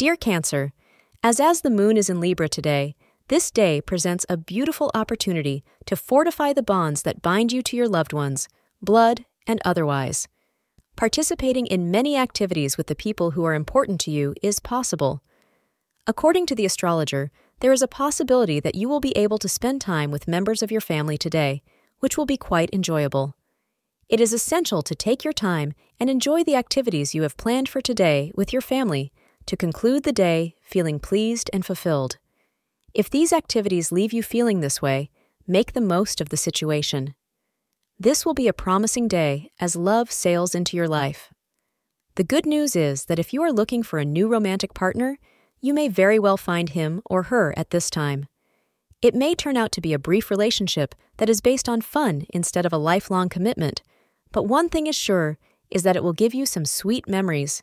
Dear Cancer, as as the moon is in Libra today, this day presents a beautiful opportunity to fortify the bonds that bind you to your loved ones, blood and otherwise. Participating in many activities with the people who are important to you is possible. According to the astrologer, there is a possibility that you will be able to spend time with members of your family today, which will be quite enjoyable. It is essential to take your time and enjoy the activities you have planned for today with your family to conclude the day feeling pleased and fulfilled. If these activities leave you feeling this way, make the most of the situation. This will be a promising day as love sails into your life. The good news is that if you are looking for a new romantic partner, you may very well find him or her at this time. It may turn out to be a brief relationship that is based on fun instead of a lifelong commitment, but one thing is sure is that it will give you some sweet memories,